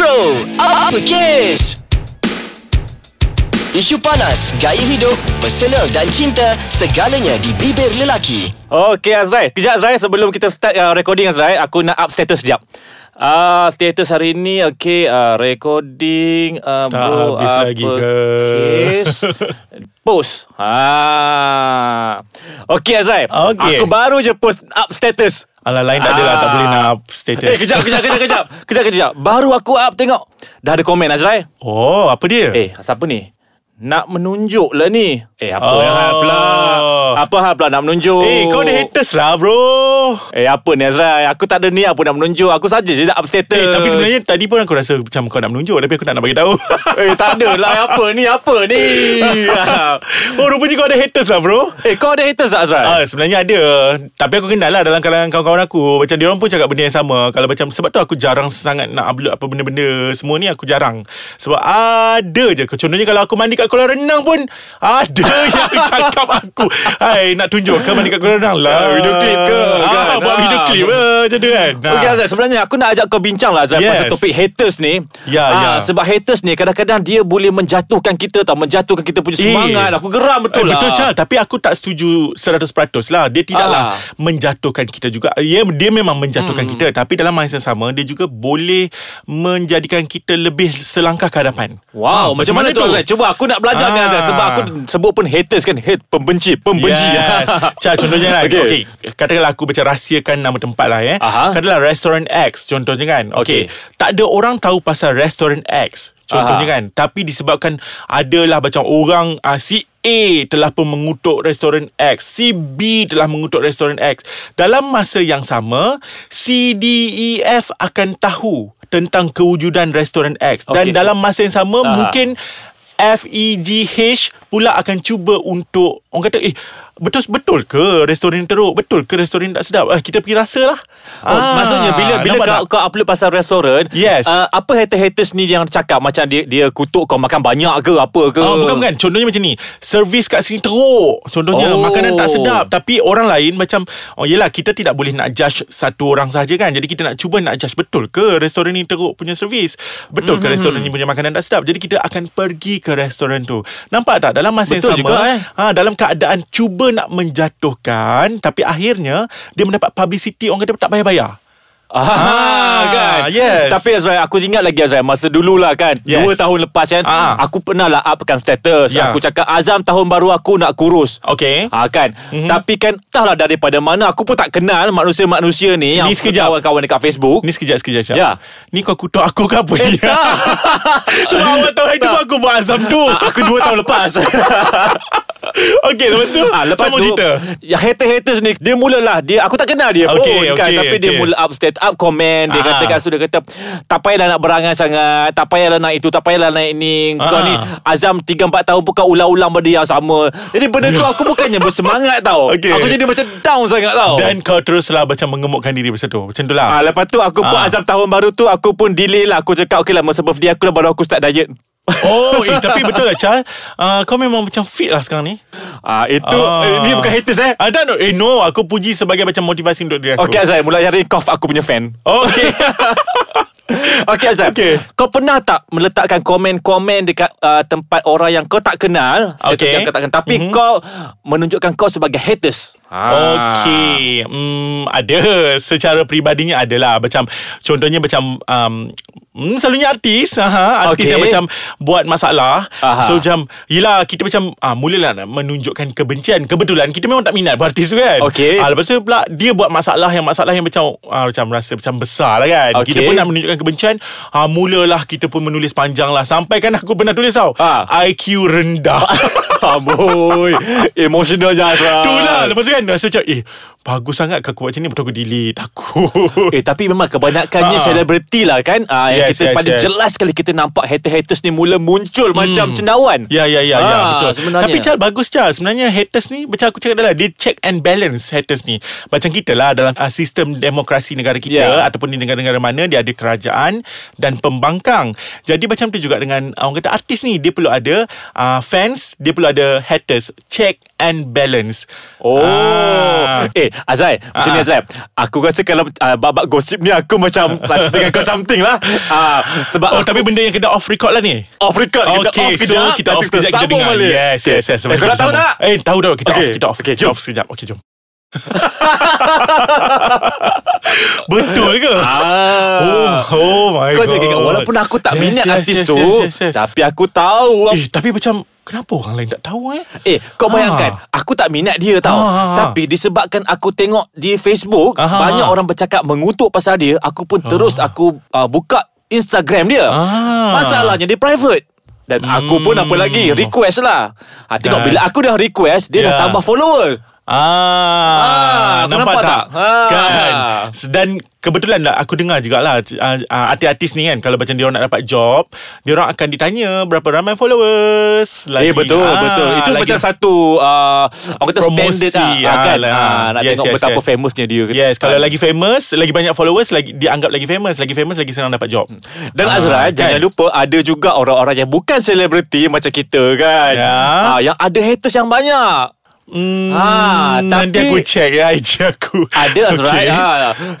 Bro, apa kes? Isu panas, gaya hidup, personal dan cinta, segalanya di bibir lelaki. Okey Azrai Kejap Azrai Sebelum kita start uh, recording Azrai Aku nak up status sekejap Ah, uh, status hari ni Okay uh, Recording uh, Tak bro, habis apa lagi ke? Kes Post ha. Okay Azrai Okey. Aku baru je post up status Alah lain tak ada lah Tak boleh nak up status. Eh kejap kejap kejap kejap. Kejap kejap. Baru aku up tengok. Dah ada komen Azrai? Oh apa dia? Eh siapa ni Nak menunjuk lah ni. Eh apa Oh. yang hal pula? Apa hal pula nak menunjuk? Eh kau ada haters lah bro. Eh apa ni Azrai? Aku tak ada niat pun nak menunjuk. Aku saja je nak up status Eh tapi sebenarnya tadi pun aku rasa Macam kau nak menunjuk Tapi aku tak nak bagi tahu. Eh tak ada lah. Apa ni? Apa ni? Oh rupanya kau ada haters lah bro. Eh kau ada haters tak Azrai? Ah, sebenarnya ada. Tapi aku kenal lah Dalam kalangan kawan-kawan aku. Macam dia orang pun cakap benda yang sama. Kalau macam Sebab tu aku jarang sangat Nak upload apa benda-benda. Semua ni aku jarang. Sebab ada je. Contohnya kalau aku mandi kat kolam renang pun Ada yang cakap aku. Hai nak tunjuk ke mandi kat kolam renang? Lah Ah, video klip ke, ah, kan? Buat Ah. video klip lah Macam tu kan? Okey Azrai Sebenarnya aku nak ajak kau bincang lah Azrai Yes. Pasal topik haters ni. Ya, Ah, ya. Sebab haters ni Kadang-kadang dia boleh menjatuhkan kita tau Menjatuhkan kita punya semangat. Aku geram betul eh, lah. Betul Chal Tapi aku tak setuju 100% lah. Dia tidaklah Ah. Menjatuhkan kita juga. Ya dia memang menjatuhkan Hmm. kita. Tapi dalam masa yang sama Dia juga boleh Menjadikan kita Lebih selangkah ke hadapan. Wow, Ah, macam, mana tu Azrai? Cuba aku nak belajar ni Ah. Azrai Sebab aku sebut pun haters kan Hate, pembenci Pembenci Yes Chal contohnya kan Okey. okay. okay. Katakanlah aku macam rahsiakan Nama tempat lah ya Aha. Katakanlah Restaurant X Contohnya kan Okey. okay. Tak ada orang tahu Pasal Restaurant X Contohnya Aha. kan Tapi disebabkan Adalah macam orang uh, Si A telah pun mengutuk restoran X Si B telah mengutuk restoran X Dalam masa yang sama C, D, E, F akan tahu Tentang kewujudan restoran X Dan Okey. dalam masa yang sama Aha. Mungkin F, E, G, H pula akan cuba untuk Orang kata eh Betul betul ke restoran teruk? Betul ke restoran tak sedap? Eh, kita pergi rasa lah. Oh, maksudnya bila bila kau, kau upload pasal restoran, Yes. uh, apa hater-haters ni yang cakap macam dia dia kutuk kau makan banyak ke apa ke? Oh, bukan bukan. Contohnya macam ni. Servis kat sini teruk. Contohnya Oh. makanan tak sedap tapi orang lain macam oh yelah kita tidak boleh nak judge satu orang saja kan. Jadi kita nak cuba nak judge betul ke restoran ni teruk punya servis? Betul Mhm. mm-hmm. ke restoran ni punya makanan tak sedap? Jadi kita akan pergi ke restoran tu. Nampak tak dalam masa Betul yang sama juga, eh. ha dalam keadaan cuba nak menjatuhkan tapi akhirnya dia mendapat publicity orang kata tak bayar-bayar. Ah, Ah, kan yes. Tapi Azrai Aku ingat lagi Azrai Masa dululah kan Yes. Dua tahun lepas kan Ah. Aku pernah lah upkan status Ya. Aku cakap Azam tahun baru aku nak kurus Okey. Ha kan Mhm. mm-hmm. Tapi kan Entahlah daripada mana Aku pun tak kenal Manusia-manusia ni Ni Yang sekejap. kawan-kawan dekat Facebook Ni sekejap sekejap Syah. Ya. Ni kau kutuk aku ke apa Eh ni? tak Sebab awal tahun itu aku buat azam tu. Ah, Aku dua tahun lepas Okey, lepas tu Ah, lepas sambung tu cerita. Yang haters-haters ni Dia mulalah dia, Aku tak kenal dia pun Okey, kan, Tapi dia okey. mula up state Up comment Dia Ah. kata kan Sudah kata Tak payahlah nak berangan sangat Tak payahlah nak itu Tak payahlah nak ini Kau Ah. ni Azam 3-4 tahun pun Kau ulang-ulang benda yang sama Jadi benda tu Aku bukannya bersemangat tau Okey. Aku jadi macam down sangat tau Dan kau teruslah macam mengemukkan diri pasal tu. Macam tu lah. Ah, lepas tu aku pun Ah. Azam tahun baru tu Aku pun delay lah Aku cakap okay lah Masa birthday aku lah Baru aku start diet Oh, eh, tapi betul lah Chal. Uh, kau memang macam fit lah sekarang ni. Ah itu Ah. eh, Ni bukan haters eh tak, no. Eh, no. Aku puji sebagai macam motivasi untuk diri aku. Okay Azrai Mulai hari kau aku punya fan Oh, okay. Okay Azhar Okey. Kau pernah tak Meletakkan komen-komen Dekat uh, tempat orang Yang kau tak kenal Okey. yang kau tak kenal Tapi Mhm. kau Menunjukkan kau sebagai haters Ah. Okey, hmm, ada secara peribadinya adalah macam contohnya macam um, hmm, selalunya artis, aha, artis Okey. yang macam buat masalah. Aha. So macam yelah kita macam ah mulalah nak menunjukkan kebencian. Kebetulan kita memang tak minat artis tu kan. Okey. Ah lepas tu pula dia buat masalah yang masalah yang macam ah, macam rasa macam besar lah kan. Okey. Kita pun nak menunjukkan kebencian. Ah mulalah kita pun menulis panjang lah sampai kan aku pernah tulis tau. Ah. IQ rendah. Amboi Emotional je Itulah Lepas tu kan Rasa macam Eh bagus sangat aku buat macam ni tu aku delete Aku Eh tapi memang kebanyakannya Ah. selebriti lah kan ah, Yang Yes, kita yes, paling yes. jelas sekali Kita nampak hater-haters ni Mula muncul macam cendawan Ya ya ya ya Ah, betul. sebenarnya. Tapi Chal bagus Chal. Sebenarnya haters ni macam aku cakap adalah dia check and balance haters ni. Macam kita lah dalam uh, sistem demokrasi negara kita Ya. ataupun di negara-negara mana dia ada kerajaan dan pembangkang. Jadi macam tu juga dengan uh, orang kata artis ni dia perlu ada uh, fans, dia perlu ada haters. Check and balance. Oh Ah. Eh Azrai Macam ni Ah. Azrai Aku rasa kalau uh, Bab-bab gosip ni Aku macam Nak cerita dengan kau something lah uh, Sebab Oh aku, tapi benda yang kena off record lah ni Off record Kita Okay, off so kejap kita off sekejap kita dengar. balik. Yes, yes, yes. Eh, Kau tahu tak? Eh, tahu tahu. Kita Okay. off, kita off. Okay, kita off sekejap. Okay, jom. Betul ke? Ah. Oh, oh my Kau god. jangan ingat Walaupun aku tak Yes, minat yes, artis yes, tu yes, yes, yes. Tapi aku tahu Eh, tapi macam kenapa orang lain tak tahu eh? Eh kau bayangkan Aku tak minat dia tau Ah, ah, ah. Tapi disebabkan aku tengok di Facebook Ah, ah, Banyak ah. orang bercakap mengutuk pasal dia Aku pun terus aku uh, buka Instagram dia Ah. Masalahnya dia private dan aku pun apa lagi Request lah ha, Tengok Dan- bila aku dah request Dia dah Ya. tambah follower Ah, Ah, kau nampak tak? Ah. Kan. Dan kebetulan lah aku dengar jugalah uh, uh, artis-artis ni kan kalau macam dia orang nak dapat job, dia orang akan ditanya berapa ramai followers. Eh betul ah, betul Itu lagi- macam satu uh, Orang kata Promosi, standard lah ah, kan lah. ah, Nak Yes, tengok yes, betapa yes. famousnya dia Yes, kalau Ah. lagi famous, lagi banyak followers, lagi dia anggap lagi famous, lagi famous lagi senang dapat job. Dan Ah, Azra kan? Jangan lupa Ada juga orang-orang yang bukan selebriti Macam kita kan Ya. Ah, Yang ada haters yang banyak Hmm, Ah, nanti tapi- aku check ya IG aku. Ada Azra Okay. ha.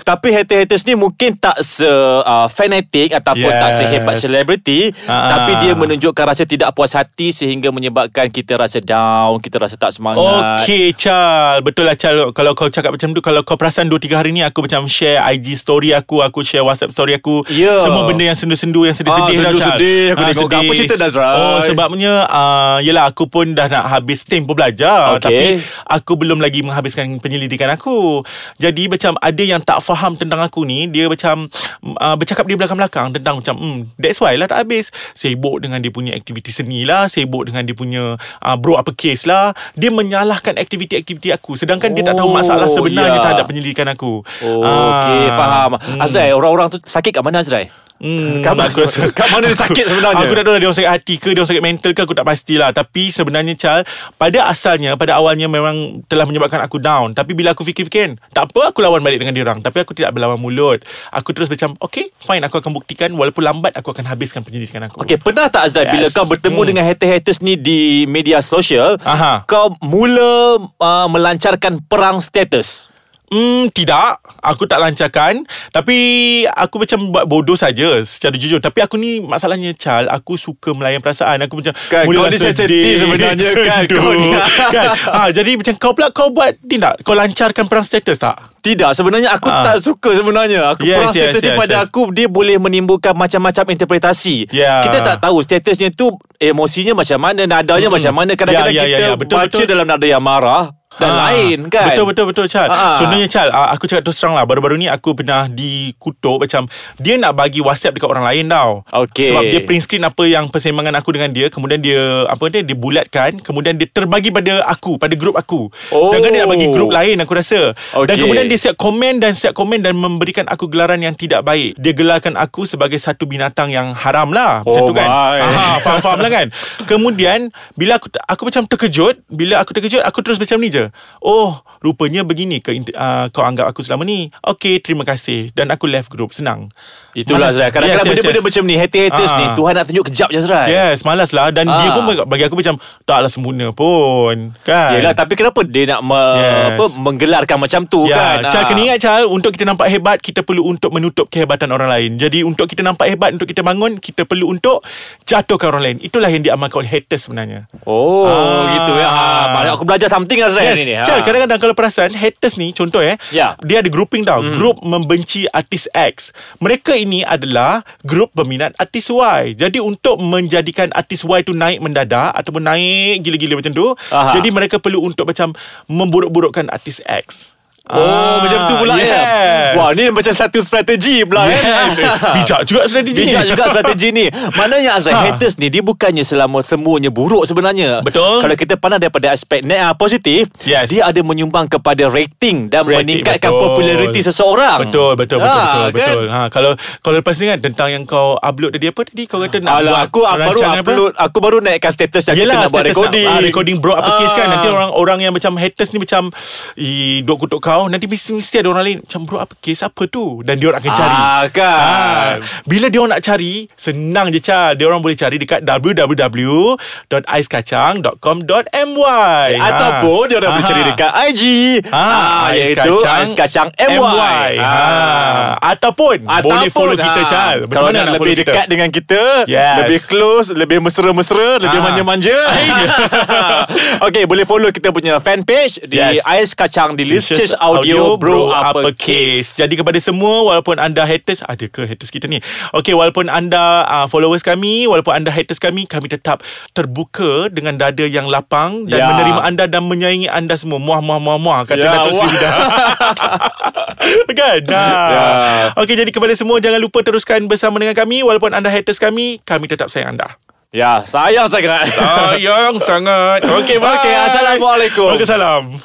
Tapi haters-haters ni Mungkin tak se uh, fanatik Ataupun tak Yes. sehebat selebriti Ah. Tapi dia menunjukkan Rasa tidak puas hati Sehingga menyebabkan Kita rasa down Kita rasa tak semangat Okay Chal Betul lah Chal Kalau kau cakap macam tu Kalau kau perasan 2-3 hari ni Aku macam share IG story aku Aku share WhatsApp story aku Ya. Semua benda yang sendu-sendu Yang sedih-sedih Ah, lah, Chal. sendu-sedih. Aku Ah, tengok sedih. apa cerita, Nazrai? Oh sebabnya uh, Yelah aku pun dah nak habis Tempoh belajar Okay. Tapi Aku belum lagi menghabiskan Penyelidikan aku Jadi macam Ada yang tak faham tentang aku ni Dia macam uh, Bercakap di belakang-belakang Tentang macam hmm, That's why lah tak habis Sibuk dengan dia punya Aktiviti seni lah Sibuk dengan dia punya uh, Bro apa case lah Dia menyalahkan aktiviti-aktiviti aku Sedangkan dia tak tahu Oh, masalah sebenarnya ya. Terhadap penyelidikan aku Oh, Ah, okay, faham. hmm. Azrai, orang-orang tu sakit kat mana Azrai? Hmm, Kat mana- aku rasa- kat mana dia sakit sebenarnya? Aku tak tahu lah dia orang sakit hati ke Dia orang sakit mental ke Aku tak pastilah Tapi sebenarnya Chal Pada asalnya Pada awalnya memang Telah menyebabkan aku down Tapi bila aku fikir-fikir Tak apa aku lawan balik dengan dia orang Tapi aku tidak berlawan mulut Aku terus macam Okay fine aku akan buktikan Walaupun lambat Aku akan habiskan penyelidikan aku Okay, pernah tak Azrai yes. bila kau bertemu Hmm. dengan haters-haters ni di media sosial, Aha. kau mula uh, melancarkan perang status? Hmm, tidak. Aku tak lancarkan. Tapi aku macam buat bodoh saja secara jujur. Tapi aku ni masalahnya Chal, aku suka melayan perasaan. Aku macam Kan, mula kau ni sedih, sensitif sebenarnya kan, kau ni. kan. Ha, jadi macam kau pula kau buat ni tak? Kau lancarkan perang status tak? Tidak, sebenarnya aku Ah. tak suka sebenarnya. Aku Yes, perang yes, status ni yes, pada yes. aku dia boleh menimbulkan macam-macam interpretasi. Ya. Kita tak tahu statusnya tu emosinya macam mana, nadanya macam mana. Kadang-kadang ya, ya, kita ya. Betul, baca betul. dalam nada yang marah dan Ha. lain kan. Betul betul betul Chal. Ha. Contohnya Chal, ah, aku cakap terus terang lah baru-baru ni aku pernah dikutuk macam dia nak bagi WhatsApp dekat orang lain tau. Okey. Sebab dia print screen apa yang persembangan aku dengan dia kemudian dia apa dia dia bulatkan kemudian dia terbagi pada aku pada grup aku. Oh. Sedangkan dia nak bagi grup lain aku rasa. Dan Okey. kemudian dia siap komen dan siap komen dan memberikan aku gelaran yang tidak baik. Dia gelarkan aku sebagai satu binatang yang haram lah. Macam Oh tu kan. Aha, faham-faham lah kan. Kemudian bila aku aku macam terkejut, bila aku terkejut aku terus macam ni je. Oh, rupanya begini ke uh, kau anggap aku selama ni. Okay, terima kasih dan aku left group. Senang. Itulah Malas. Azrai. Kadang-kadang Yes, yes, benda-benda yes. macam ni, haters-haters Ah. ni, Tuhan nak tunjuk kejap je Azrai. Yes, malas lah Dan dia Ah. pun bagi aku macam Taklah sempurna pun Kan Yelah, tapi kenapa dia nak me, Yes. apa, menggelarkan macam tu kan? Ya, Chal Ah. kena ingat Chal Untuk kita nampak hebat Kita perlu untuk menutup kehebatan orang lain Jadi untuk kita nampak hebat Untuk kita bangun Kita perlu untuk Jatuhkan orang lain Itulah yang diamalkan oleh haters sebenarnya Oh, Ah. gitu ya. Ha, aku belajar something Yes, hari ni. Ha. Chal kadang-kadang kalau perasan Haters ni contoh eh Ya. Dia ada grouping tau Hmm. Group membenci artis X Mereka ini adalah Grup peminat artis Y Jadi untuk menjadikan artis Y tu naik mendadak Ataupun naik gila-gila macam tu Aha. Jadi mereka perlu untuk macam Memburuk-burukkan artis X Oh, Ah, macam tu pula yes. ya. Wah, ni macam satu strategi pula Yes. kan. Bijak juga strategi ni. Bijak juga strategi ni. Maknanya Azrai, Ha. haters ni dia bukannya selama semuanya buruk sebenarnya. Betul. Kalau kita pandang daripada aspek ne- ah, positif, Yes. dia ada menyumbang kepada rating dan Rating, meningkatkan betul. populariti seseorang. Betul betul betul Ha, betul kan? betul. Ha kalau kalau lepas ni kan tentang yang kau upload tadi apa tadi kau kata nak Alah, buat aku ah, baru rancangan apa? upload Aku baru naikkan status yang kita nak buat recording nak, ah, recording bro apa Ah. case kan Nanti orang-orang yang macam haters ni macam Duk kutuk kau tau Nanti mesti, mesti ada orang lain. Macam bro apa kes apa tu? Dan dia orang akan cari. Ah, kan. Ah, Bila dia orang nak cari Senang je Chal Dia orang boleh cari dekat www.aiskacang.com.my Ataupun dia orang boleh cari dekat IG Ah, Ais Iaitu Kacang Ais Kacang MY, MY. Ah. Ataupun, boleh follow kita Chal Macam Kalau mana nak nak lebih follow kita? dekat dengan kita Yes. Lebih close Lebih mesra-mesra Lebih manja-manja. Okay boleh follow kita punya fanpage Di Yes. Ais Kacang Delicious Audio Bro Uppercase Jadi kepada semua Walaupun anda haters Ada ke haters kita ni? Okay walaupun anda uh, Followers kami Walaupun anda haters kami Kami tetap terbuka Dengan dada yang lapang Dan Ya. menerima anda Dan menyayangi anda semua. Muah muah muah muah Kata Ya, Datuk. Sri Vida. Kan? Nah. Ya. Okay jadi kepada semua Jangan lupa teruskan bersama dengan kami. Walaupun anda haters kami Kami tetap sayang anda. Ya sayang sangat. Sayang sangat. Bye. Okay, Assalamualaikum. Waalaikumsalam